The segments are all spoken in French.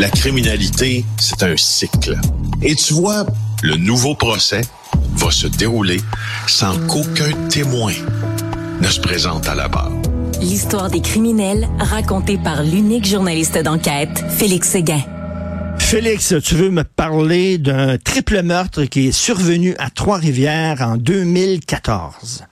La criminalité, c'est un cycle. Et tu vois, le nouveau procès va se dérouler sans qu'aucun témoin ne se présente à la barre. L'histoire des criminels racontée par l'unique journaliste d'enquête, Félix Séguin. Félix, tu veux me parler d'un triple meurtre qui est survenu à Trois-Rivières en 2014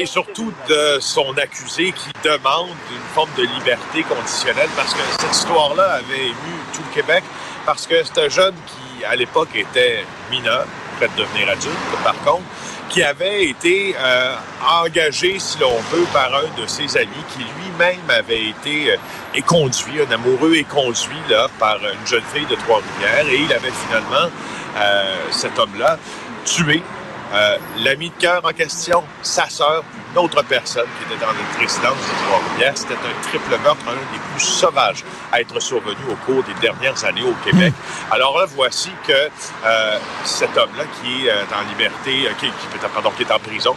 et surtout de son accusé qui demande une forme de liberté conditionnelle parce que cette histoire-là avait ému tout le Québec parce que c'est un jeune qui, à l'époque, était mineur, prêt de devenir adulte, par contre, qui avait été euh, engagé, si l'on veut, par un de ses amis qui lui-même avait été euh, éconduit, un amoureux éconduit là, par une jeune fille de Trois-Rivières. Et il avait finalement, euh, cet homme-là, tué euh, l'ami de cœur en question, sa sœur, une autre personne qui était dans une résidence de Trois-Rivières. C'était un triple meurtre, un des plus sauvages à être survenu au cours des dernières années au Québec. Hmm. Alors là, voici que euh, cet homme-là qui est euh, en liberté, qui, qui, pardon, qui est en prison,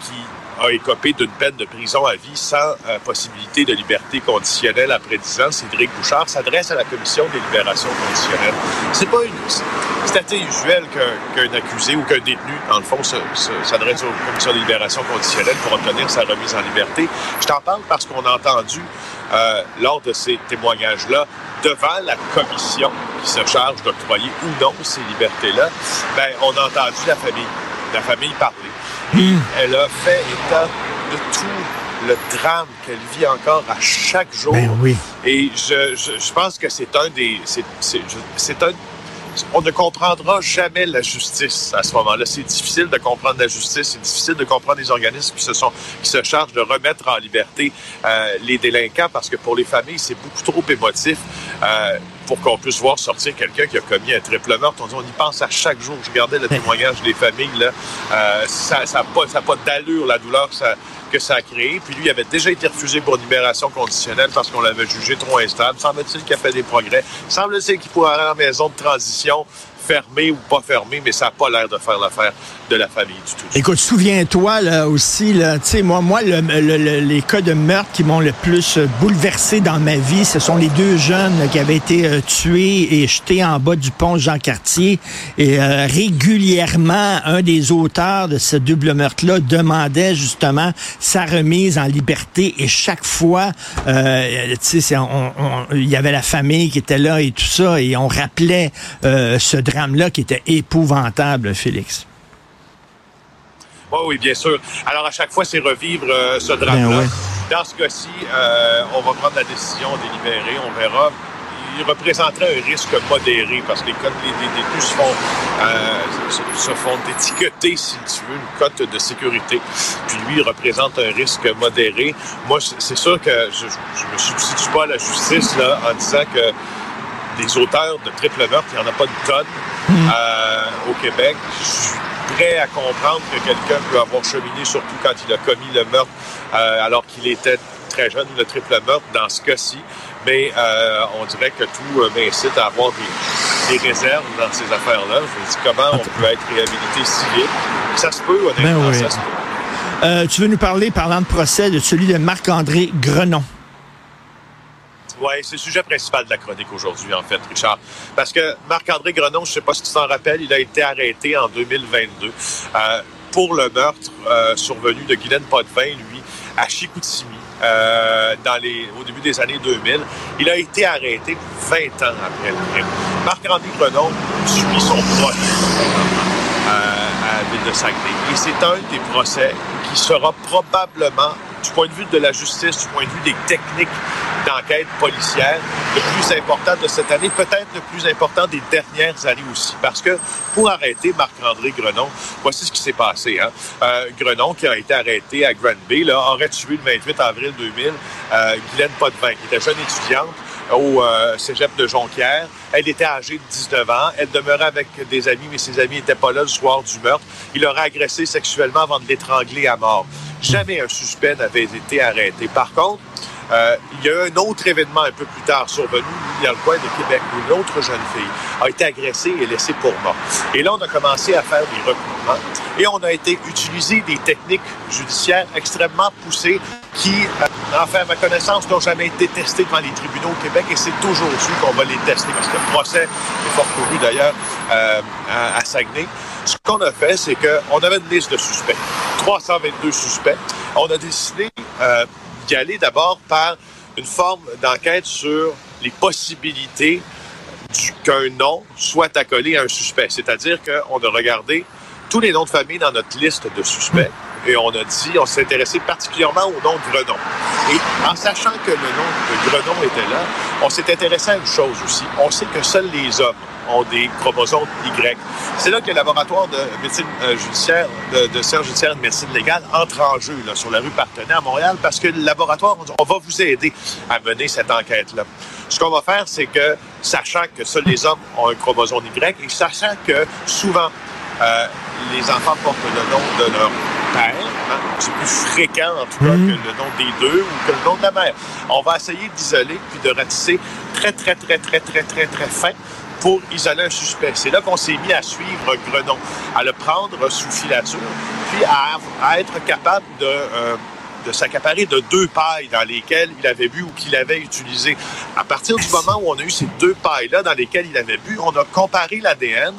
qui a écopé d'une peine de prison à vie sans euh, possibilité de liberté conditionnelle après 10 ans, Cédric Bouchard s'adresse à la commission des libérations conditionnelles. C'est pas une, c'est assez usuel qu'un accusé ou qu'un détenu, dans le fond, s'adresse aux commissions des libérations conditionnelles pour obtenir sa remise en liberté. Je t'en parle parce qu'on a entendu euh, lors de ces témoignages-là devant la commission qui se charge d'octroyer ou non ces libertés-là, ben, on a entendu la famille, la famille parler. Elle a fait état de tout le drame qu'elle vit encore à chaque jour. Ben oui. Et je, je, pense que c'est un des... C'est un on ne comprendra jamais la justice à ce moment-là. C'est difficile de comprendre la justice, c'est difficile de comprendre les organismes qui se sont qui se chargent de remettre en liberté euh, les délinquants parce que pour les familles c'est beaucoup trop émotif. Euh, pour qu'on puisse voir sortir quelqu'un qui a commis un triple meurtre. On, on y pense à chaque jour. Je regardais le témoignage des familles. Là. Euh, ça n'a pas, ça pas d'allure, la douleur que ça, que ça a créé. Puis lui, il avait déjà été refusé pour libération conditionnelle parce qu'on l'avait jugé trop instable. Semble-t-il qu'il a fait des progrès. Semble-t-il qu'il pourrait aller en maison de transition fermé ou pas fermé, mais ça n'a pas l'air de faire l'affaire de la famille du tout. Écoute, souviens-toi là aussi, là, tu sais, moi, moi, les cas de meurtre qui m'ont le plus bouleversé dans ma vie, ce sont les deux jeunes qui avaient été euh, tués et jetés en bas du pont Jean Cartier. Et euh, régulièrement, un des auteurs de ce double meurtre-là demandait justement sa remise en liberté. Et chaque fois, euh, il y avait la famille qui était là et tout ça, et on rappelait ce drame-là qui était épouvantable, Félix. Oui, oui, bien sûr. Alors, à chaque fois, c'est revivre euh, ce drame-là. Ben Dans ce cas-ci, euh, on va prendre la décision délibérée, on verra. Il représenterait un risque modéré parce que les cotes, les, détenus se font, euh, se, font étiqueter, si tu veux, une cote de sécurité. Puis lui, il représente un risque modéré. Moi, c'est sûr que je, je me substitue pas à la justice là, en disant que des auteurs de triple meurtre, il n'y en a pas de tonne hmm. euh, au Québec. Je suis prêt à comprendre que quelqu'un peut avoir cheminé, surtout quand il a commis le meurtre euh, alors qu'il était très jeune, le triple meurtre dans ce cas-ci. Mais euh, on dirait que tout m'incite à avoir des, réserves dans ces affaires-là. Je me dis comment on peut être réhabilité civil. Ça se peut, honnêtement, ben ça se peut. tu veux nous parler, parlant de procès, de celui de Marc-André Grenon? Oui, c'est le sujet principal de la chronique aujourd'hui, en fait, Richard. Parce que Marc-André Grenon, je ne sais pas si tu t'en rappelles, il a été arrêté en 2022 euh, pour le meurtre euh, survenu de Guylaine Potvin, lui, à Chicoutimi. Euh, au début des années 2000. Il a été arrêté 20 ans après le crime. Marc-André Grenon subit son procès à la ville de Saguenay. Et c'est un des procès qui sera probablement, du point de vue de la justice, du point de vue des techniques d'enquête policière le plus important de cette année, peut-être le plus important des dernières années aussi. Parce que pour arrêter Marc-André Grenon, voici ce qui s'est passé. Hein. Euh, Grenon, qui a été arrêté à Granby, là, aurait tué le 28 avril 2000 euh, Guylaine Potvin, qui était jeune étudiante au euh, cégep de Jonquière. Elle était âgée de 19 ans. Elle demeurait avec des amis, mais ses amis n'étaient pas là le soir du meurtre. Il l'aurait agressé sexuellement avant de l'étrangler à mort. Jamais un suspect n'avait été arrêté. Par contre, euh, il y a un autre événement un peu plus tard survenu. dans le coin de Québec où une autre jeune fille a été agressée et laissée pour mort. Et là, on a commencé à faire des recouvrements et on a été utiliser des techniques judiciaires extrêmement poussées qui, euh, à ma connaissance, n'ont jamais été testées devant les tribunaux au Québec et c'est aujourd'hui qu'on va les tester parce que le procès est fort couru d'ailleurs euh, à Saguenay. Ce qu'on a fait, c'est qu'on avait une liste de suspects, 322 suspects. On a décidé euh, aller d'abord par une forme d'enquête sur les possibilités qu'un nom soit accolé à un suspect. C'est-à-dire qu'on a regardé tous les noms de famille dans notre liste de suspects et on a dit, on s'est intéressé particulièrement au nom de Grenon. Et en sachant que le nom de Grenon était là, on s'est intéressé à une chose aussi. On sait que seuls les hommes ont des chromosomes Y. C'est là que le laboratoire de médecine euh, judiciaire, de, de et de médecine légale entre en jeu là, sur la rue Partenay à Montréal parce que le laboratoire, on va vous aider à mener cette enquête-là. Ce qu'on va faire, c'est que, sachant que seuls les hommes ont un chromosome Y et sachant que souvent, euh, les enfants portent le nom de leur père. Hein, c'est plus fréquent, en tout cas, mhm. que le nom des deux ou que le nom de la mère. On va essayer d'isoler puis de ratisser très, très, très, très, très, très, très fin pour isoler un suspect. C'est là qu'on s'est mis à suivre Grenon, à le prendre sous filature, puis à, être capable de, euh, de s'accaparer de deux pailles dans lesquelles il avait bu ou qu'il avait utilisé. À partir du moment où on a eu ces deux pailles-là dans lesquelles il avait bu, on a comparé l'ADN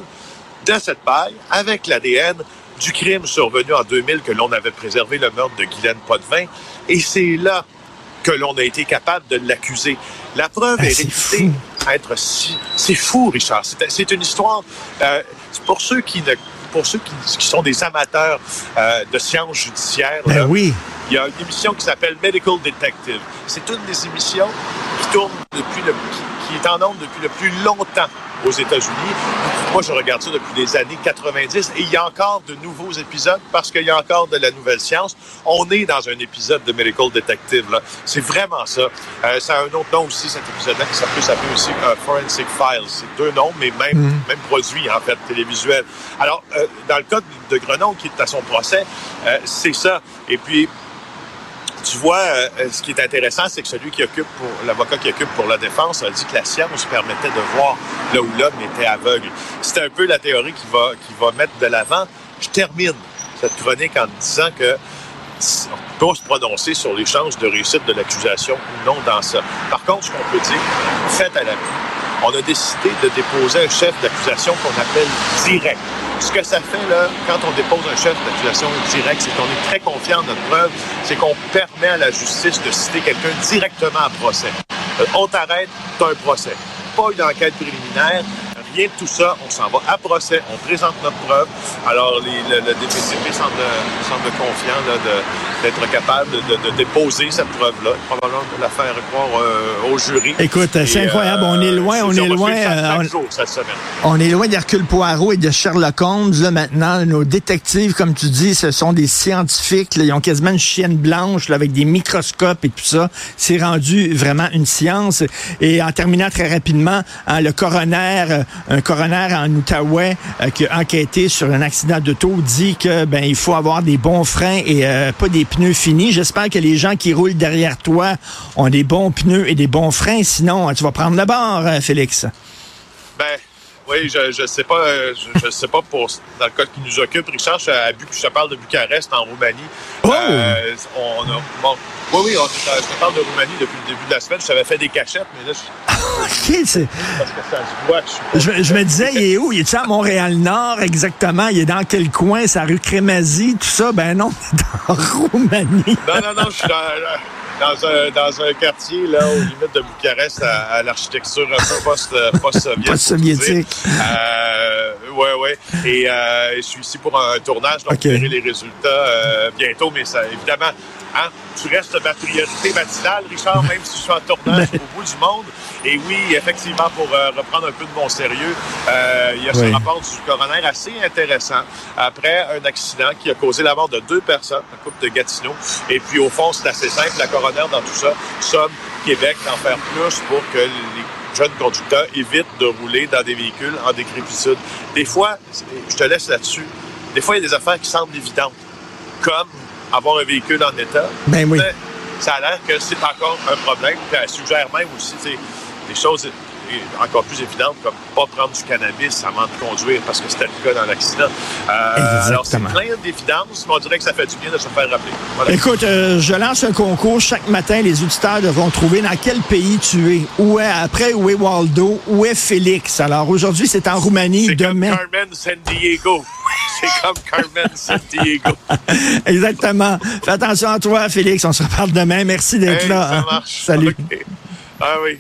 de cette paille avec l'ADN du crime survenu en 2000 que l'on avait préservé le meurtre de Guylaine Potvin. Et c'est là que l'on a été capable de l'accuser. La preuve ben, est restée être si... C'est fou, Richard. C'est une histoire... Euh, pour ceux qui ne pour ceux qui, sont des amateurs euh, de sciences judiciaires, ben oui. il y a une émission qui s'appelle Medical Detective. C'est une des émissions qui tourne depuis le, qui est en nombre depuis le plus longtemps aux États-Unis. Moi, je regarde ça depuis les années 90 et il y a encore de nouveaux épisodes parce qu'il y a encore de la nouvelle science. On est dans un épisode de Medical Detective. Là. C'est vraiment ça. Euh, ça a un autre nom aussi, cet épisode-là, qui s'appelle aussi euh, Forensic Files. C'est deux noms, mais même, mm. même produit, en fait, télévisuel. Alors, euh, dans le cas de Grenon, qui est à son procès, euh, c'est ça. Et puis, tu vois, euh, ce qui est intéressant, c'est que celui qui occupe pour l'avocat qui occupe pour la défense a dit que la science permettait de voir là où l'homme était aveugle. C'est un peu la théorie qui va qui va mettre de l'avant. Je termine cette chronique en disant que on peut se prononcer sur les chances de réussite de l'accusation ou non dans ça. Par contre, ce qu'on peut dire, fait à la on a décidé de déposer un chef d'accusation qu'on appelle direct. Ce que ça fait, là, quand on dépose un chef d'accusation direct, c'est qu'on est très confiant de notre preuve, c'est qu'on permet à la justice de citer quelqu'un directement à procès. Euh, on t'arrête, t'as un procès. Pas une enquête préliminaire, rien de tout ça. On s'en va à procès, on présente notre preuve. Alors, les, le, le DPCP semble, semble confiant d'être capable de, déposer cette preuve-là, probablement de la faire croire euh, au jury. Écoute, c'est incroyable. on est euh, loin, on est loin. Euh, on, est loin d'Hercule Poirot et de Sherlock Holmes. Là, maintenant, nos détectives, comme tu dis, ce sont des scientifiques. ils ont quasiment une chienne blanche avec des microscopes et tout ça. C'est rendu vraiment une science. Et en terminant très rapidement, hein, le coroner un coroner en Outaouais euh, qui a enquêté sur un accident d'auto dit que ben il faut avoir des bons freins et euh, pas des pneus finis. J'espère que les gens qui roulent derrière toi ont des bons pneus et des bons freins, sinon tu vas prendre le bord, euh, Félix. Ben oui, je ne sais pas, je, sais pas pour dans le cas qui nous occupe, Richard, je, je te parle de Bucarest en Roumanie. Oh! on a, bon, oui, oui, on, je te parle de Roumanie depuis le début de la semaine. Je t'avais fait des cachettes, mais là, je... OK, c'est... Parce que ça se voit que je me disais, il est où? Il est à Montréal-Nord, exactement? Il est dans quel coin? C'est rue Crémazie, tout ça? Ben non, dans Roumanie. non, non, non, je suis dans, un, dans un quartier, là, aux limites de Bucarest, à, l'architecture un peu post-soviétique. Post-soviétique. euh, ouais, ouais. Et euh, je suis ici pour un tournage, donc okay. verrez les résultats euh, bientôt, mais ça, évidemment, Hein? Tu restes ma priorité matinale, Richard, même si je suis en tournage au bout du monde. Et oui, effectivement, pour euh, reprendre un peu de mon sérieux, il y a ce rapport du coroner assez intéressant après un accident qui a causé la mort de deux personnes, un couple de Gatineau. Et puis, au fond, c'est assez simple. La coroner, dans tout ça, somme Québec d'en faire plus pour que les jeunes conducteurs évitent de rouler dans des véhicules en décrépitude. Des fois, je te laisse là-dessus, des fois, il y a des affaires qui semblent évidentes, comme avoir un véhicule en état. Ben oui. ça a l'air que c'est encore un problème. Puis elle suggère même aussi des choses encore plus évidentes, comme pas prendre du cannabis avant de conduire, parce que c'était le cas dans l'accident. Euh, alors, c'est plein d'évidence, mais on dirait que ça fait du bien de se faire rappeler. Écoute, euh, je lance un concours. Chaque matin, les auditeurs devront trouver dans quel pays tu es. Où est, après, où est Waldo? Où est Félix? Alors, aujourd'hui, c'est en Roumanie. C'est Demain... comme Carmen San Diego. C'est comme Carmen San Diego. Exactement. Fais attention à toi, Félix. On se reparle demain. Merci d'être hey, là. Ça hein. marche. Salut. Okay. Ah oui.